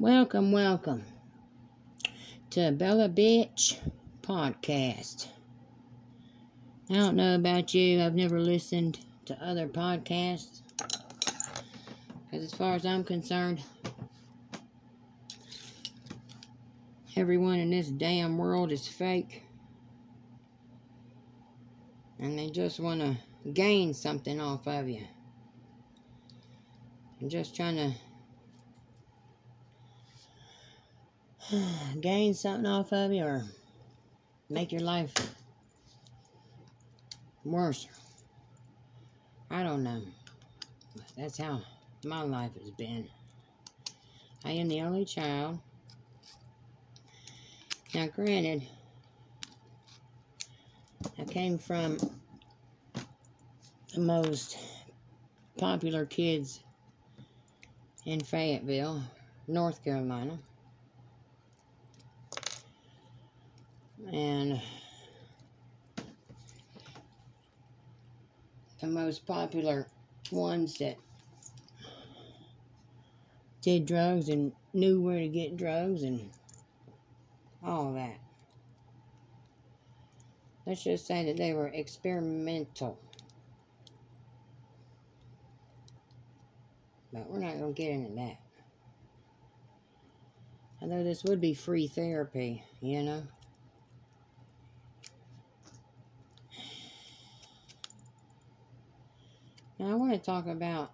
Welcome, welcome to Bella Bitch Podcast. I don't know about you, I've never listened to other podcasts. Because as far as I'm concerned, everyone in this damn world is fake. And they just want to gain something off of you. I'm just trying to gain something off of you or make your life worse. I don't know. That's how my life has been. I am the only child. Now, granted, I came from the most popular kids in Fayetteville, North Carolina. And the most popular ones that did drugs and knew where to get drugs and all that. Let's just say that they were experimental. But we're not going to get into that. Although this would be free therapy, you know. Now I want to talk about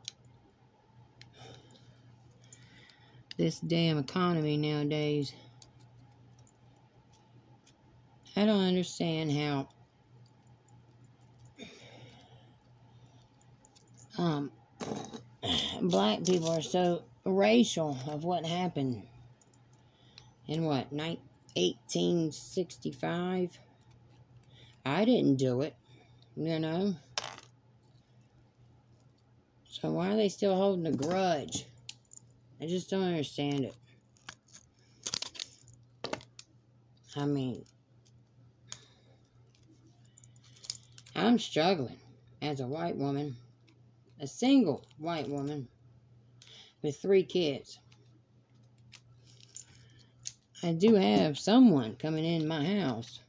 this damn economy nowadays. I don't understand how um black people are so racial of what happened in what 1865 I didn't do it you know so why are they still holding a grudge I just don't understand it I mean I'm struggling as a white woman a single white woman with three kids. I do have someone coming in my house.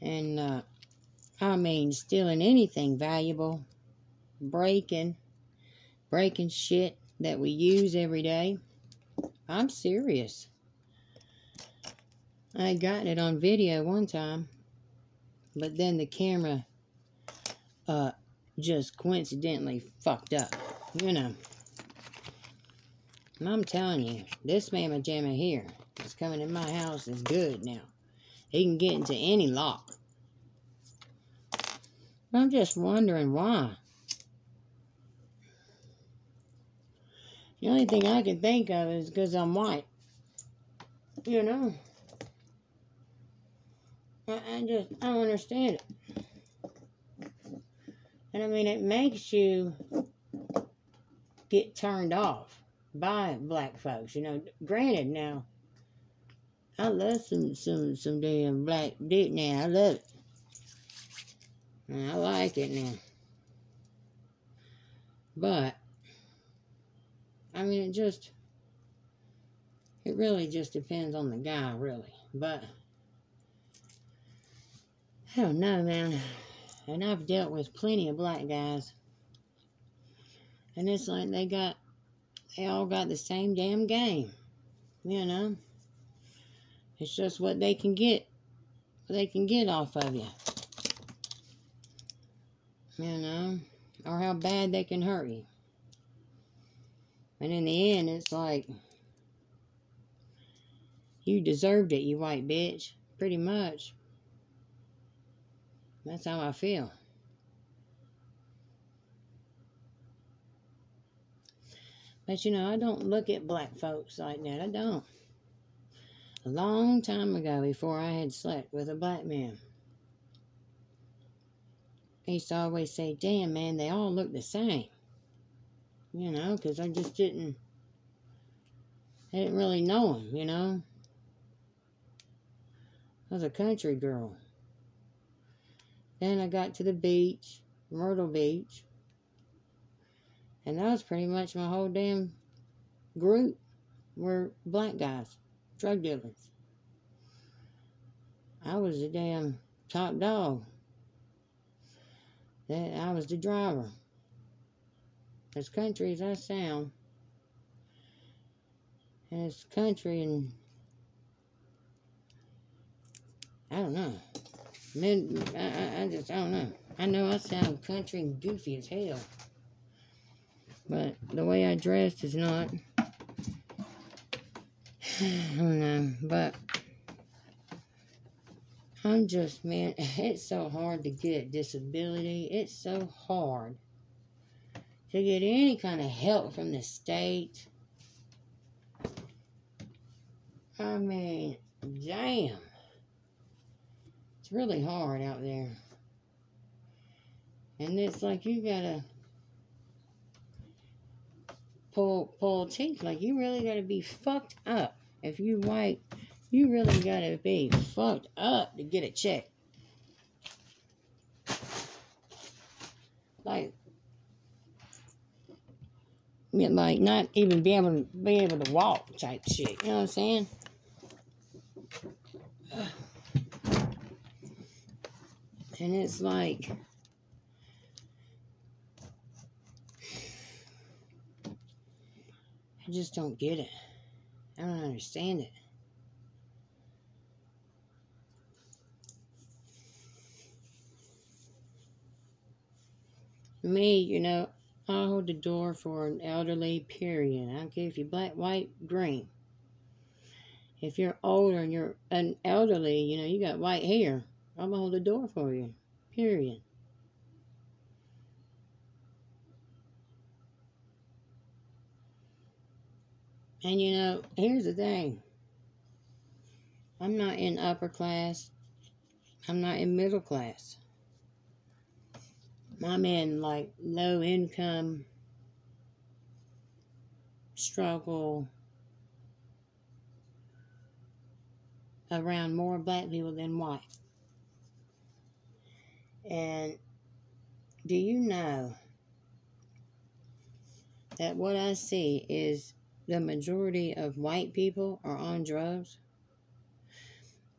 And, uh, I mean, stealing anything valuable, breaking, breaking shit that we use every day. I'm serious. I got it on video one time, but then the camera, uh, just coincidentally fucked up, you know. And I'm telling you, this mamma jamma here coming in my house is good now. He can get into any lock. I'm just wondering why. The only thing I can think of is because I'm white. You know? I, I just, I don't understand it. And I mean, it makes you get turned off by black folks. You know, granted, now, I love some, some, some damn black dick now. I love it. I like it now. But, I mean, it just, it really just depends on the guy, really. But, I don't know, man and I've dealt with plenty of black guys. And it's like they got, they all got the same damn game. You know? It's just what they can get, they can get off of you. You know? Or how bad they can hurt you. And in the end, it's like, you deserved it, you white bitch. Pretty much. That's how I feel. But you know, I don't look at black folks like that. I don't. A long time ago, before I had slept with a black man, I used to always say, damn, man, they all look the same. You know, because I just didn't, I didn't really know him, you know. I was a country girl. Then I got to the beach, Myrtle Beach. And that was pretty much my whole damn group were black guys, drug dealers. I was the damn top dog. That I was the driver. As country as I sound, it's country and I don't know. I, I, I just I don't know. I know I sound country and goofy as hell, but the way I dressed is not. I don't know, but I'm just, man, it's so hard to get disability. It's so hard to get any kind of help from the state. I mean, damn. It's really hard out there. And it's like you gotta pull pull teeth. Like you really gotta be fucked up. If you white, you really gotta be fucked up to get a check. Like like not even be able to be able to walk type shit. You know what I'm saying? And it's like I just don't get it. I don't understand it. Me, you know, I'll hold the door for an elderly, period. I don't care if you're black, white, green. If you're older and you're an elderly, you know, you got white hair, I'm gonna hold the door for you, period. And you know, here's the thing I'm not in upper class, I'm not in middle class. I'm in like low income, struggle around more black people than white. And do you know that what I see is the majority of white people are on drugs?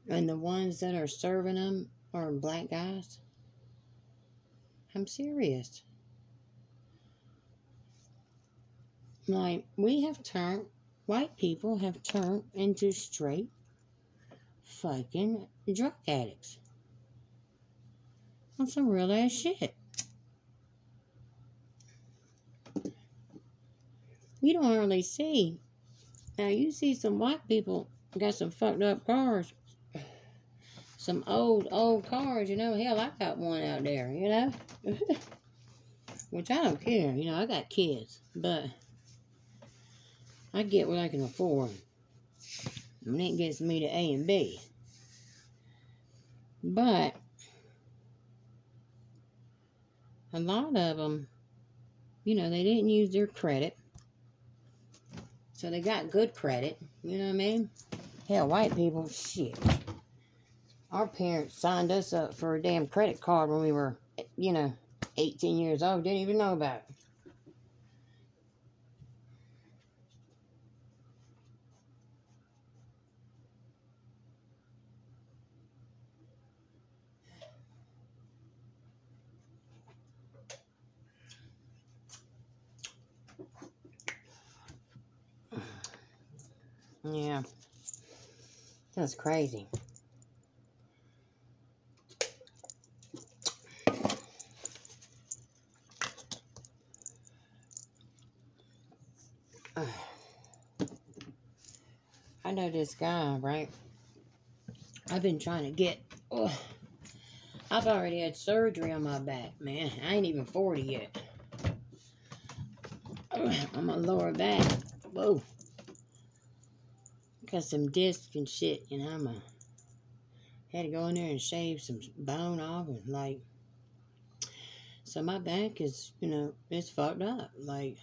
And the ones that are serving them are black guys? I'm serious. Like, we have turned, white people have turned into straight fucking drug addicts. On some real ass shit. You don't hardly see. Now, you see some white people got some fucked up cars some old, old cars, you know. Hell, I got one out there, you know. Which I don't care, you know. I got kids, but I get what I can afford. And that gets me to A and B. But a lot of them, you know, they didn't use their credit. So they got good credit. You know what I mean? Hell, white people, shit. Our parents signed us up for a damn credit card when we were, you know, 18 years old. Didn't even know about it. Yeah. That's crazy. I know this guy, right? I've been trying to get. Oh, I've already had surgery on my back, man. I ain't even 40 yet. on my lower back. Whoa. Got some discs and shit, know. I'm a, had to go in there and shave some bone off and like. So my back is, you know, it's fucked up. Like,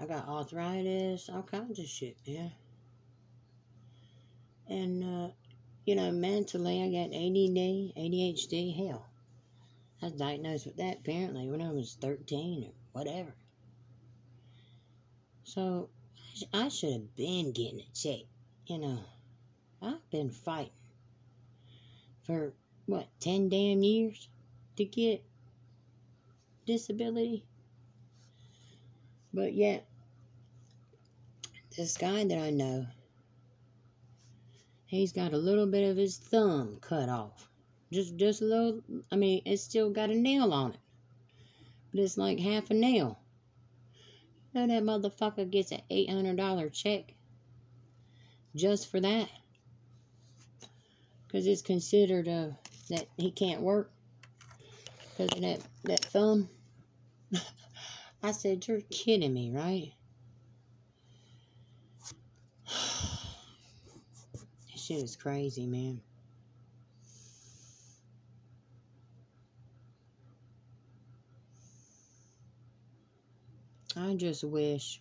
I got arthritis, all kinds of shit, man. And, uh, you know, mentally, I got ADD, ADHD, hell. I was diagnosed with that apparently when I was 13 or whatever. So I should have been getting a check. You know, I've been fighting for what, 10 damn years to get disability? But yet, this guy that I know, he's got a little bit of his thumb cut off. Just, just a little, I mean, it's still got a nail on it. But it's like half a nail. You know that motherfucker gets an $800 check just for that. Because it's considered uh, that he can't work because of that, that thumb. I said, You're kidding me, right? Shit is crazy, man. I just wish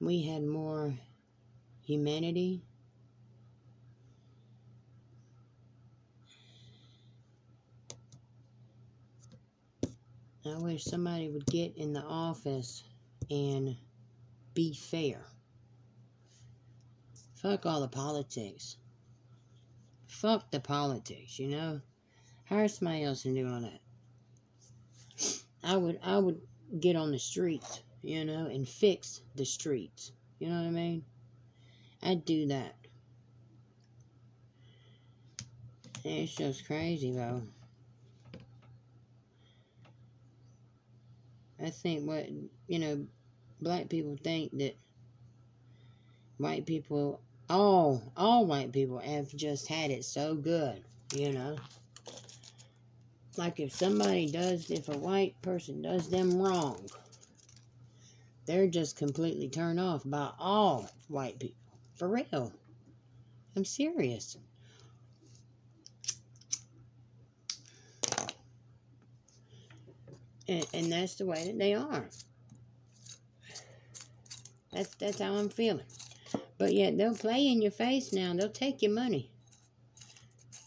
we had more humanity. I wish somebody would get in the office and be fair. Fuck all the politics. Fuck the politics, you know? Hire somebody else and do all that. I would I would get on the streets, you know, and fix the streets. You know what I mean? I'd do that. It's just crazy, though. I think what, you know, black people think that white people, all, all white people have just had it so good, you know? like if somebody does, if a white person does them wrong, they're just completely turned off by all white people. For real. I'm serious. And, and that's the way that they are. That's that's how I'm feeling. But yet they'll play in your face now. They'll take your money.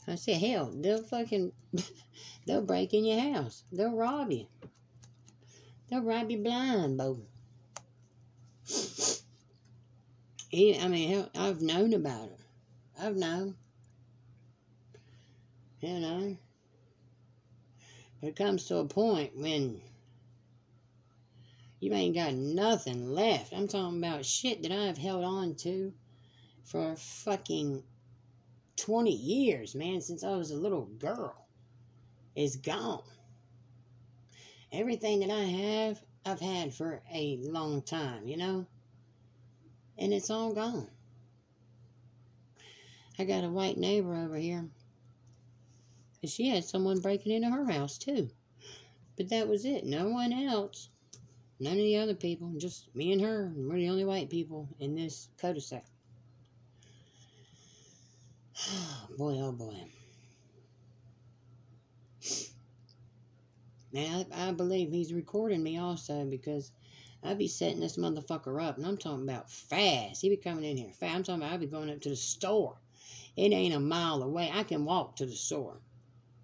I said, hell, they'll fucking They'll break in your house. They'll rob you. They'll rob you blind, Bo. I mean, I've known about it. I've known. You know. But it comes to a point when you ain't got nothing left. I'm talking about shit that I've held on to for fucking 20 years, man, since I was a little girl is gone. Everything that I have, I've had for a long time, you know? And it's all gone. I got a white neighbor over here. And she had someone breaking into her house, too. But that was it. No one else. None of the other people. Just me and her. And we're the only white people in this cul-de-sac. boy, oh boy. Man, I, I believe he's recording me also because I be setting this motherfucker up, and I'm talking about fast. He be coming in here fast. I'm talking about I be going up to the store. It ain't a mile away. I can walk to the store.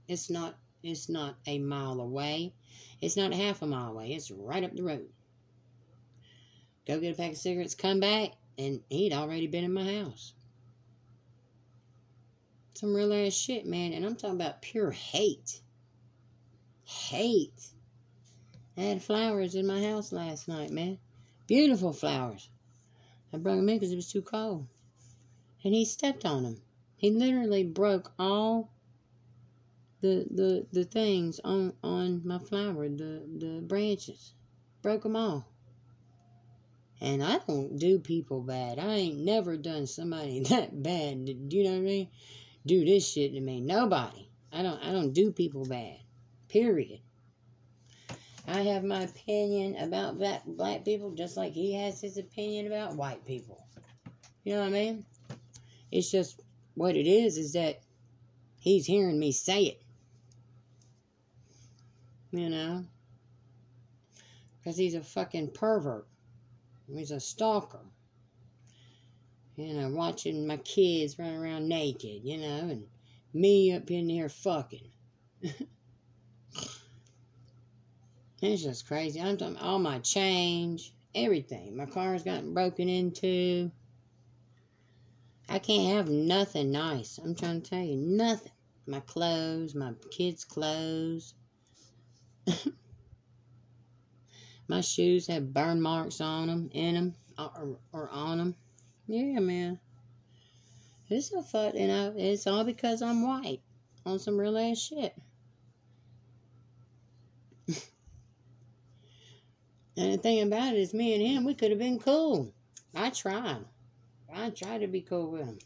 It's not. It's not a mile away. It's not half a mile away. It's right up the road. Go get a pack of cigarettes, come back, and he'd already been in my house. Some real ass shit, man. And I'm talking about pure hate hate. I had flowers in my house last night, man. Beautiful flowers. I brought them in because it was too cold. And he stepped on them. He literally broke all the the the things on on my flower, the the branches. Broke them all. And I don't do people bad. I ain't never done somebody that bad. Do you know what I mean? Do this shit to me. Nobody. I don't I don't do people bad. Period. I have my opinion about black, black people just like he has his opinion about white people. You know what I mean? It's just what it is is that he's hearing me say it. You know? Because he's a fucking pervert. He's a stalker. You know, watching my kids run around naked, you know, and me up in there fucking. It's just crazy. I'm talking all my change, everything. My car's gotten broken into. I can't have nothing nice. I'm trying to tell you, nothing. My clothes, my kids' clothes. my shoes have burn marks on them, in them, or, or on them. Yeah, man. It's a fuck, you know, it's all because I'm white on some real ass shit. and the thing about it is, me and him, we could have been cool. I tried. I tried to be cool with him.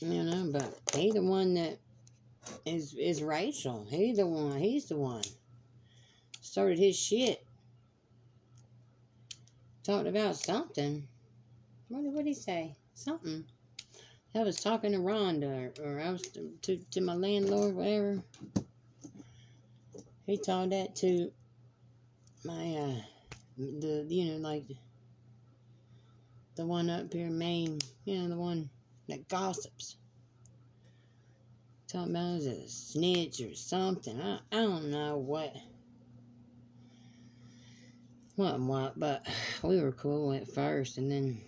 You know, but he the one that is is racial. He the one. He's the one started his shit. Talking about something. What did what he say? Something. I was talking to Rhonda, or, or I was to, to, to my landlord, whatever. He told that to my, uh, the, you know, like, the one up here in Maine, you know, the one that gossips. Talking about it a snitch or something. I, I don't know what. What and what, but we were cool at first, and then,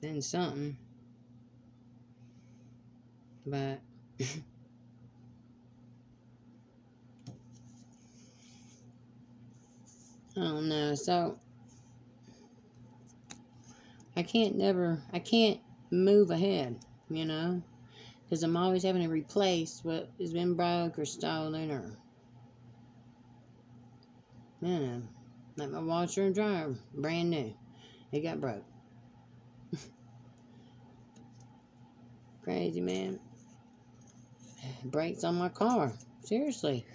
then something. But I don't know. So I can't never, I can't move ahead, you know, because I'm always having to replace what has been broke or stolen or, you know, like my washer and dryer, brand new. It got broke. Crazy, man. Brakes on my car. Seriously.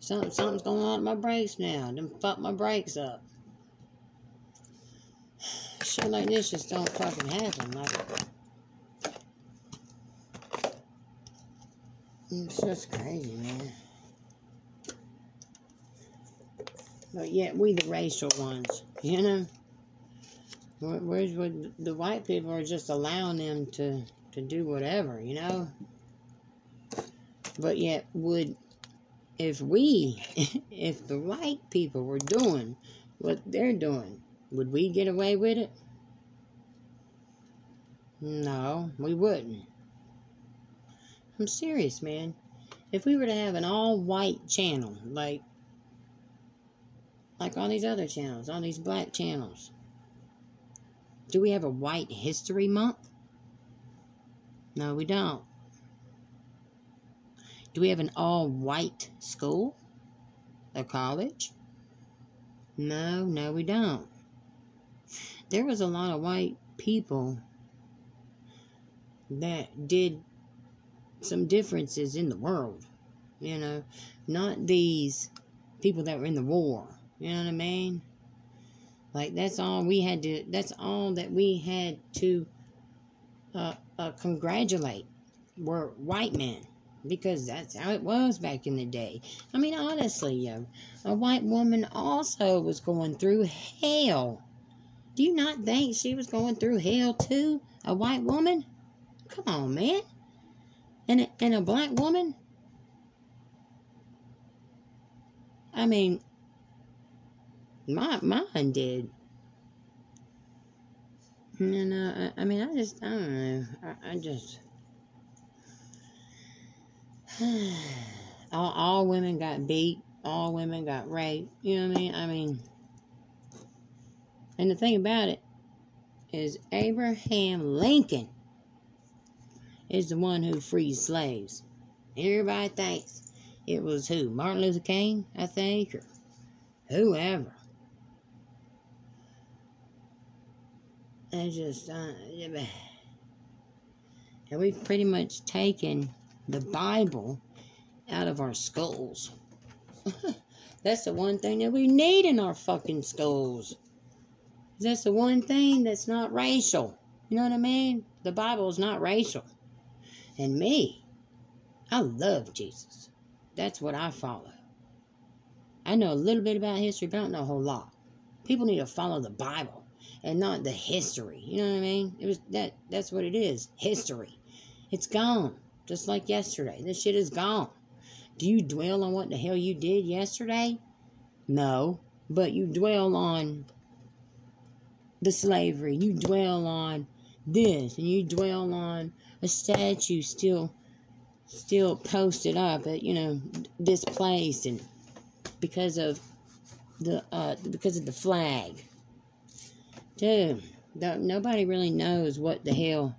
Something, something's going on with my brakes now. Them fuck my brakes up. Shit like this just don't fucking happen. Like, it's just crazy, man. But yet, we the racial ones, you know? Whereas the white people are just allowing them to, to do whatever, you know? But yet, would if we, if the white people were doing what they're doing, would we get away with it? No, we wouldn't. I'm serious, man. If we were to have an all-white channel, like like all these other channels, all these black channels, do we have a white history month? No, we don't. Do we have an all white school? A college? No, no, we don't. There was a lot of white people that did some differences in the world. You know, not these people that were in the war. You know what I mean? Like that's all we had to. That's all that we had to uh, uh, congratulate were white men because that's how it was back in the day. I mean, honestly, yo, a white woman also was going through hell. Do you not think she was going through hell too? A white woman? Come on, man. And a, and a black woman? I mean, my mine did. You uh, know, I, I mean, I just, I don't know. I, I just. all, all women got beat. All women got raped. You know what I mean? I mean, and the thing about it is Abraham Lincoln is the one who frees slaves. Everybody thinks it was who? Martin Luther King, I think, or whoever. I just, uh, and we've pretty much taken the Bible out of our schools. that's the one thing that we need in our fucking schools. That's the one thing that's not racial. You know what I mean? The Bible is not racial. And me, I love Jesus. That's what I follow. I know a little bit about history, but I don't know a whole lot. People need to follow the Bible and not the history. You know what I mean? It was that that's what it is. History. It's gone. Just like yesterday. This shit is gone. Do you dwell on what the hell you did yesterday? No. But you dwell on the slavery. You dwell on this and you dwell on statue still still posted up at you know displaced and because of the uh because of the flag. Dude nobody really knows what the hell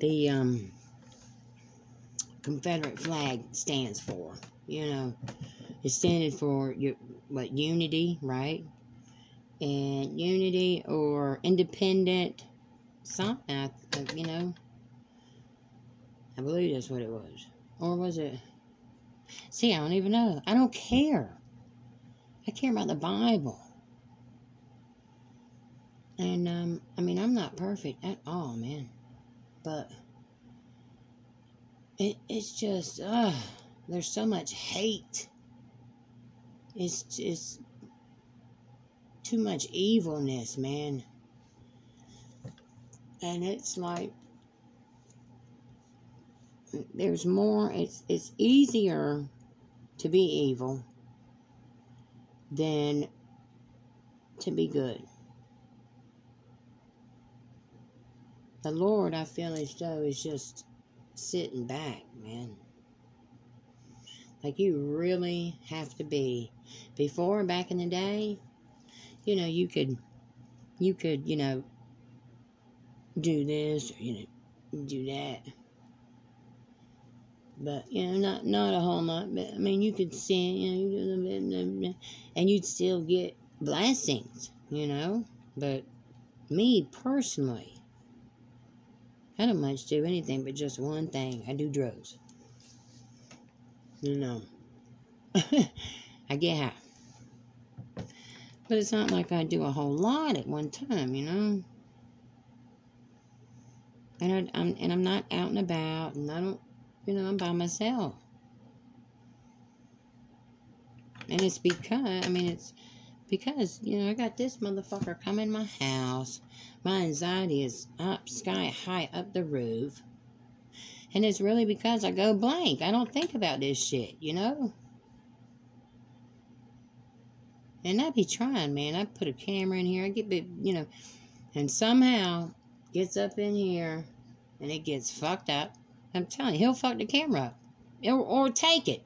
the um confederate flag stands for you know. It standing for your what unity right? And unity or independent something you know I believe that's what it was. Or was it? See, I don't even know. I don't care. I care about the Bible. And, um, I mean, I'm not perfect at all, man. But it, it's just, uh, there's so much hate. It's just too much evilness, man. And it's like, there's more it's it's easier to be evil than to be good. The Lord, I feel as though, is just sitting back, man. Like you really have to be. Before, back in the day, you know, you could, you could, you know, do this or, you know, do that but you know, not not a whole lot. But I mean, you could sin, you know, and you'd still get blessings, you know. But me personally, I don't much do anything but just one thing. I do drugs. You know, I get high, but it's not like I do a whole lot at one time, you know. And I, I'm and I'm not out and about, and I don't you know, I'm by myself. And it's because, I mean, it's because, you know, I got this motherfucker come in my house. My anxiety is up sky high up the roof. And it's really because I go blank. I don't think about this shit, you know? And I be trying, man. I put a camera in here. I get, you know, and somehow gets up in here and it gets fucked up. I'm telling you, he'll fuck the camera up. Or, or take it.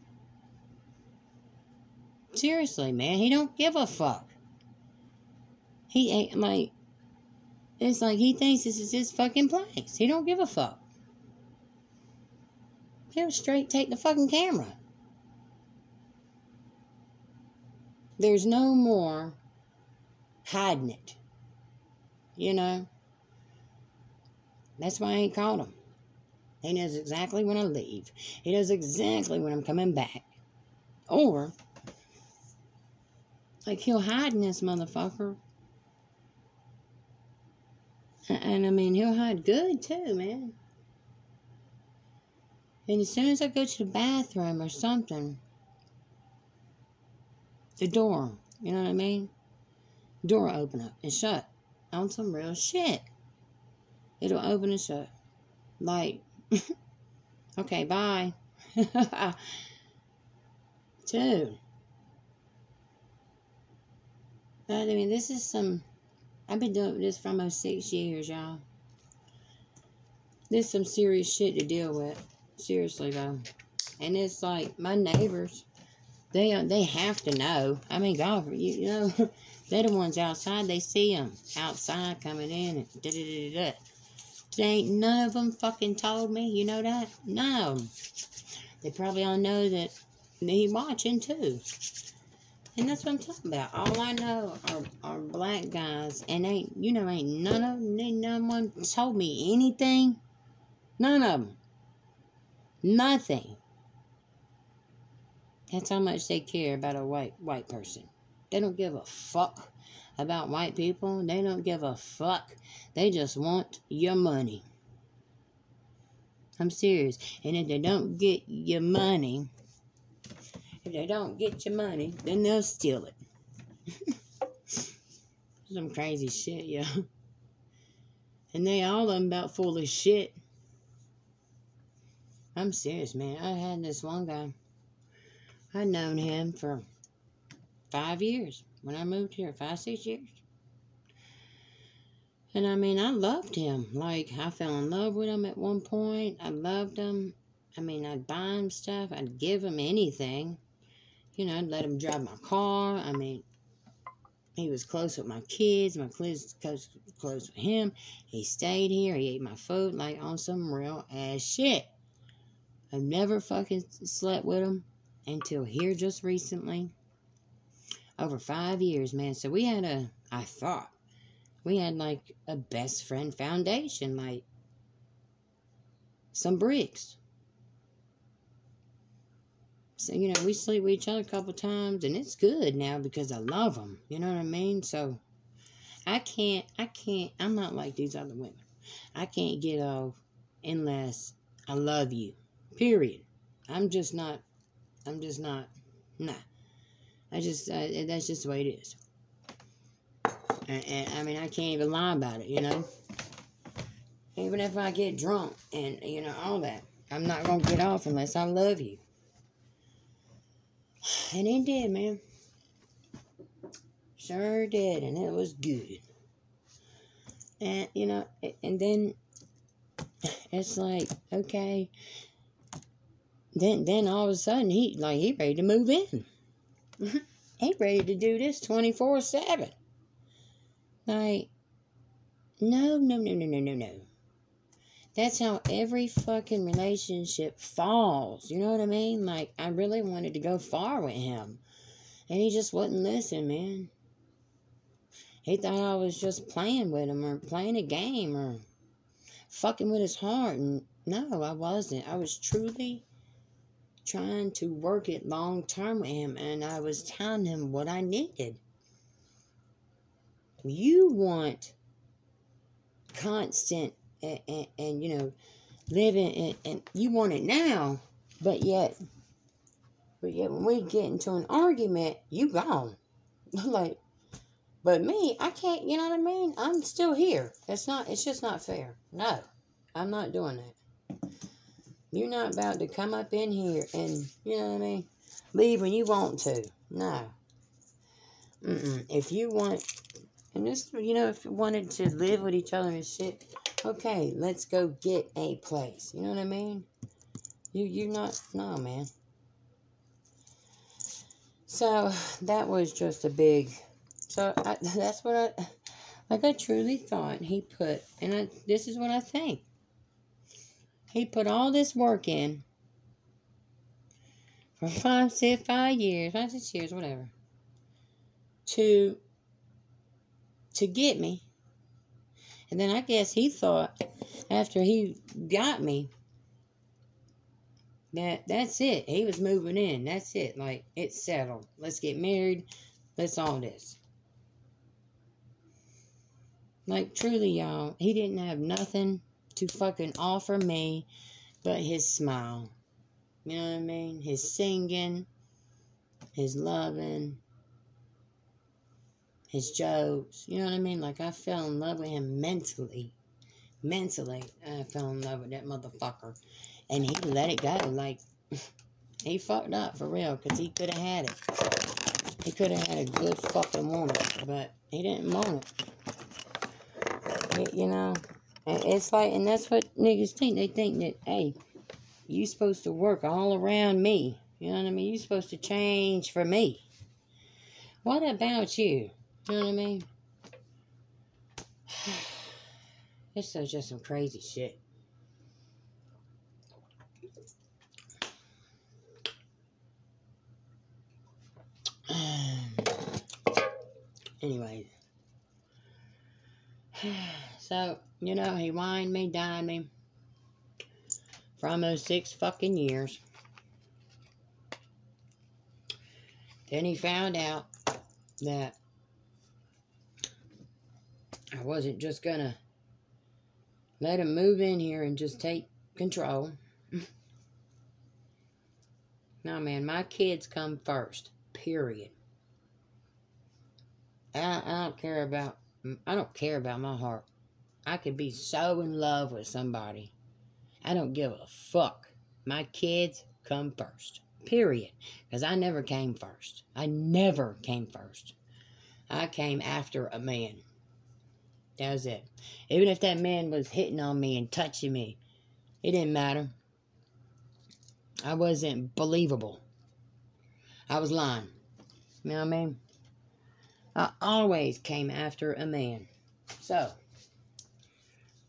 Seriously, man, he don't give a fuck. He ain't like it's like he thinks this is his fucking place. He don't give a fuck. He'll straight take the fucking camera. There's no more hiding it. You know? That's why I ain't called him. He knows exactly when I leave. He knows exactly when I'm coming back. Or, like, he'll hide in this motherfucker. And I mean, he'll hide good too, man. And as soon as I go to the bathroom or something, the door, you know what I mean? Door open up and shut on some real shit. It'll open and shut. Like, okay, bye. Dude. I mean, this is some. I've been doing this for almost six years, y'all. This is some serious shit to deal with. Seriously, though. And it's like, my neighbors, they uh, they have to know. I mean, God, you, you know, they're the ones outside. They see them outside coming in and da da da da. They ain't none of them fucking told me. You know that? No. They probably all know that he watching too. And that's what I'm talking about. All I know are, are black guys, and ain't you know ain't none of them, ain't no one told me anything. None of them. Nothing. That's how much they care about a white white person. They don't give a fuck about white people. They don't give a fuck. They just want your money. I'm serious. And if they don't get your money, if they don't get your money, then they'll steal it. Some crazy shit, yo. And they all of them about full of shit. I'm serious, man. I had this one guy. I'd known him for five years when I moved here, five, six years. And I mean, I loved him. Like, I fell in love with him at one point. I loved him. I mean, I'd buy him stuff, I'd give him anything. You know, I'd let him drive my car. I mean, he was close with my kids, my kids close, close with him. He stayed here. He ate my food like on some real ass shit. I've never fucking slept with him until here just recently. Over five years, man. So we had a, I thought, we had like a best friend foundation, like some bricks. So, you know, we sleep with each other a couple times and it's good now because I love them. You know what I mean? So, I can't, I can't, I'm not like these other women. I can't get off unless I love you. Period. I'm just not, I'm just not, nah. I just, uh, that's just the way it is. And, and, I mean, I can't even lie about it, you know? Even if I get drunk and, you know, all that, I'm not to get off unless I love you. And it did, man. Sure did, and it was good. And, you know, and then it's like, okay. Then, then all of a sudden, he, like, he ready to move in. he ready to do this 24 7. Like, no, no, no, no, no, no, no. That's how every fucking relationship falls. You know what I mean? Like, I really wanted to go far with him. And he just wouldn't listen, man. He thought I was just playing with him or playing a game or fucking with his heart. And no, I wasn't. I was truly trying to work it long term with him. And I was telling him what I needed. You want constant and, and, and you know, living and, and you want it now, but yet, but yet when we get into an argument, you gone. like, but me, I can't, you know what I mean? I'm still here. It's not, it's just not fair. No, I'm not doing that. You're not about to come up in here and, you know what I mean? Leave when you want to. No. Mm-mm. If you want, and this, you know, if you wanted to live with each other and shit, okay, let's go get a place. You know what I mean? You you not no man. So that was just a big. So I, that's what I like. I truly thought he put, and I, this is what I think. He put all this work in for five, six, five years, five, six years, whatever, to to get me and then I guess he thought after he got me that that's it. He was moving in. That's it. Like, it's settled. Let's get married. Let's all this. Like, truly, y'all, he didn't have nothing to fucking offer me but his smile. You know what I mean? His singing, his loving, his jokes. You know what I mean? Like I fell in love with him mentally. Mentally, I fell in love with that motherfucker. And he let it go. Like, he fucked up for real because he could have had it. He could have had a good fucking woman, but he didn't want it. You know? It's like, and that's what niggas think. They think that, hey, you supposed to work all around me. You know what I mean? you supposed to change for me. What about you? You know what I mean? This is just some crazy shit. anyway. So, you know, he whined me, dined me for almost six fucking years. Then he found out that I wasn't just gonna let him move in here and just take control. no, man, my kids come first, period. I, I don't care about, I don't care about my heart. I could be so in love with somebody. I don't give a fuck. My kids come first. Period. Because I never came first. I never came first. I came after a man. That was it. Even if that man was hitting on me and touching me, it didn't matter. I wasn't believable. I was lying. You know what I mean? I always came after a man. So,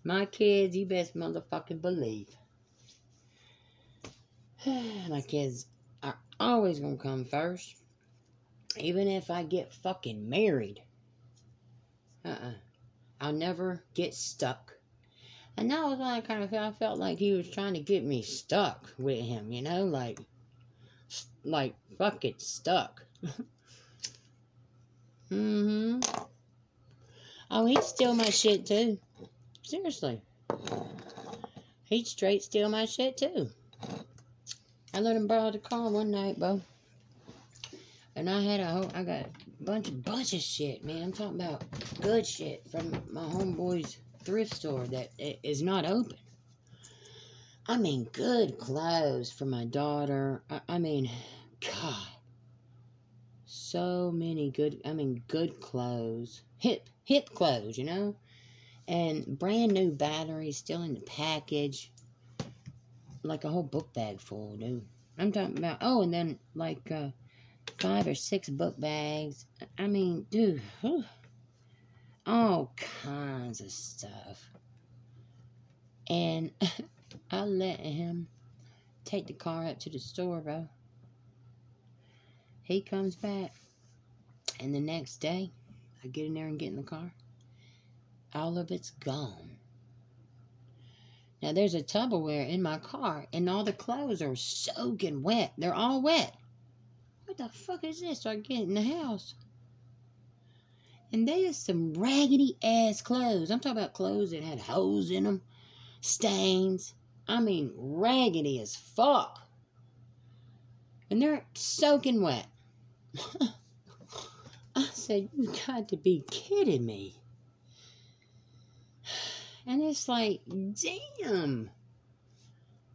my kids, you best motherfucking believe. my kids are always gonna come first. Even if I get fucking married. Uh-uh. I'll never get stuck. And that was when I kind of felt, I felt like he was trying to get me stuck with him, you know, like, like fucking stuck. mm-hmm. Oh, he'd steal my shit too. Seriously. He'd straight steal my shit too. I let him borrow the car one night, bro. And I had a whole, I got a bunch of bunch of shit, man. I'm talking about good shit from my homeboy's thrift store that is not open. I mean, good clothes for my daughter. I, I mean, God, so many good. I mean, good clothes, hip hip clothes, you know, and brand new batteries still in the package, like a whole book bag full, dude. I'm talking about. Oh, and then like. uh five or six book bags. I mean, dude, whew, all kinds of stuff. And I let him take the car up to the store, bro. He comes back, and the next day, I get in there and get in the car. All of it's gone. Now, there's a Tupperware in my car, and all the clothes are soaking wet. They're all wet. What the fuck is this? So I get in the house. And there's some raggedy ass clothes. I'm talking about clothes that had holes in them, stains. I mean, raggedy as fuck. And they're soaking wet. I said, You got to be kidding me. And it's like, damn.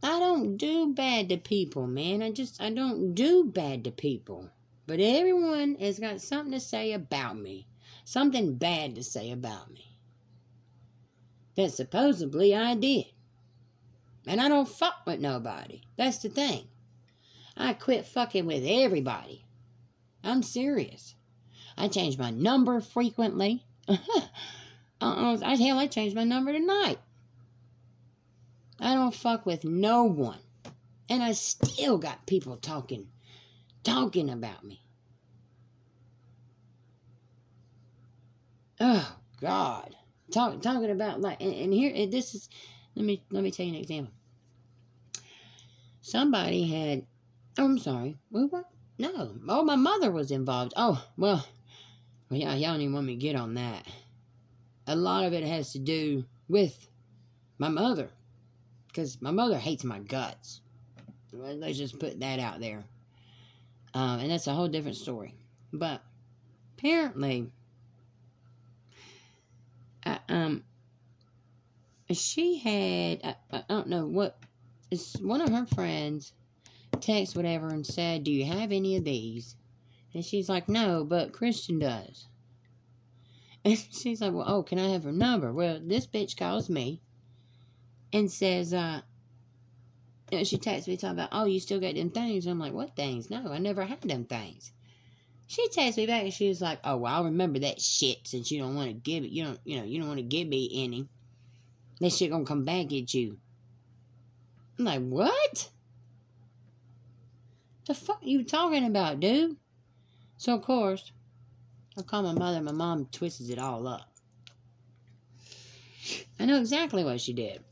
I don't do bad to people, man. I just, I don't do bad to people. But everyone has got something to say about me. Something bad to say about me. That supposedly I did. And I don't fuck with nobody. That's the thing. I quit fucking with everybody. I'm serious. I change my number frequently. uh-uh, I, hell, I changed my number tonight. I don't fuck with no one. And I still got people talking, talking about me. Oh God, Talk, talking about like, and, and here and this is. Let me let me tell you an example. Somebody had. I'm sorry. What? No. Oh, my mother was involved. Oh, well. Well, yeah, y'all don't even want me to get on that. A lot of it has to do with my mother because my mother hates my guts. Let's just put that out there. Um, and that's a whole different story. But apparently, uh, um, she had, I, I don't know what, it's one of her friends text whatever and said, Do you have any of these? And she's like, No, but Christian does. And she's like, Well, oh, can I have her number? Well, this bitch calls me and says, uh, know, she texts me talking about, oh, you still got them things. I'm like, what things? No, I never had them things. She texts me back and she was like, oh, well, I'll remember that shit since you don't want to give it, you don't, you know, you don't want to give me any. That shit gonna come back at you. I'm like, what? The fuck you talking about, dude? So of course, I call my mother. My mom twists it all up. I know exactly what she did.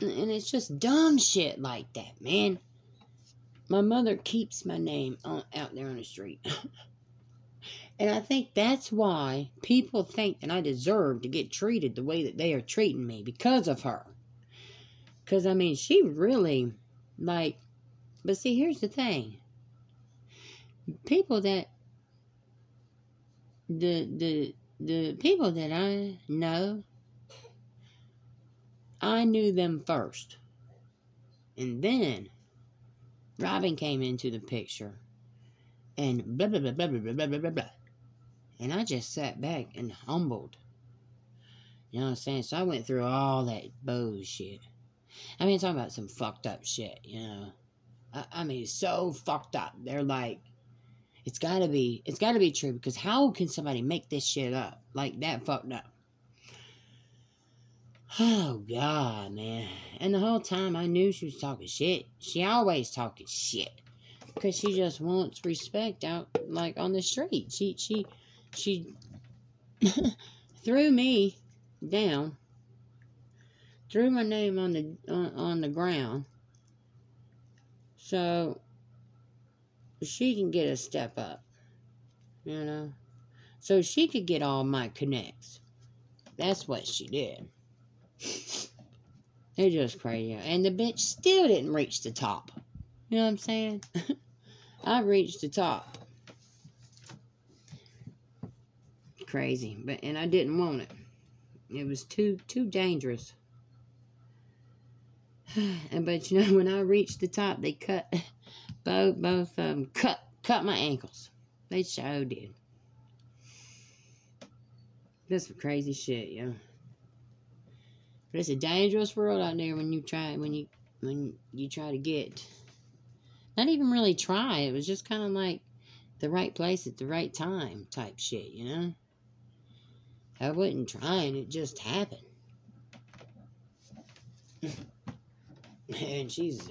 And it's just dumb shit like that, man. My mother keeps my name on, out there on the street. and I think that's why people think that I deserve to get treated the way that they are treating me because of her. Because, I mean, she really, like, but see, here's the thing people that, the, the, the people that I know I knew them first. And then Robin came into the picture and blah, blah, blah, blah, blah, blah, blah, blah, blah. And I just sat back and humbled. You know what I'm saying? So I went through all that bullshit. I mean, talking about some fucked up shit, you know. I, mean, so fucked up. They're like, it's gotta be, it's gotta be true because how can somebody make this shit up like that fucked up? Oh God, man! And the whole time I knew she was talking shit. She always talking shit because she just wants respect out like on the street. She she she threw me down, threw my name on the on, on the ground, so she can get a step up, you know, so she could get all my connects. That's what she did. They're just crazy. And the bitch still didn't reach the top. You know what I'm saying? I reached the top. Crazy. But and I didn't want it. It was too too dangerous. And but you know when I reached the top they cut both both of them cut cut my ankles. They sure did. That's some crazy shit, yo. But it's a dangerous world out there when you try when you when you try to get not even really try. It was just kind of like the right place at the right time type shit, you know? I wasn't trying, it just happened. and she's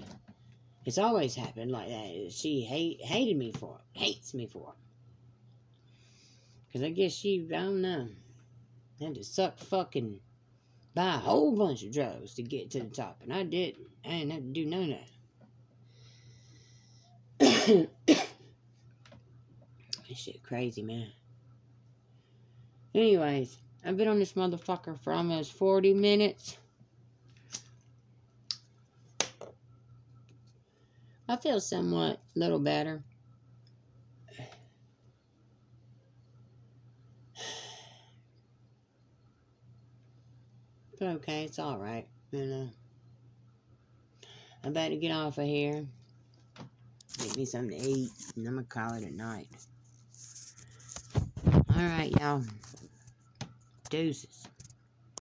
it's always happened like that. She hate hated me for it, hates me for it. Cause I guess she I don't know had to suck fucking buy a whole bunch of drugs to get to the top, and I didn't. I didn't have to do none of that. this shit crazy, man. Anyways, I've been on this motherfucker for almost 40 minutes. I feel somewhat little better. But okay, it's alright, you know. I better get off of here. Get me something to eat, and I'm gonna call it a night. Alright, y'all. Deuces.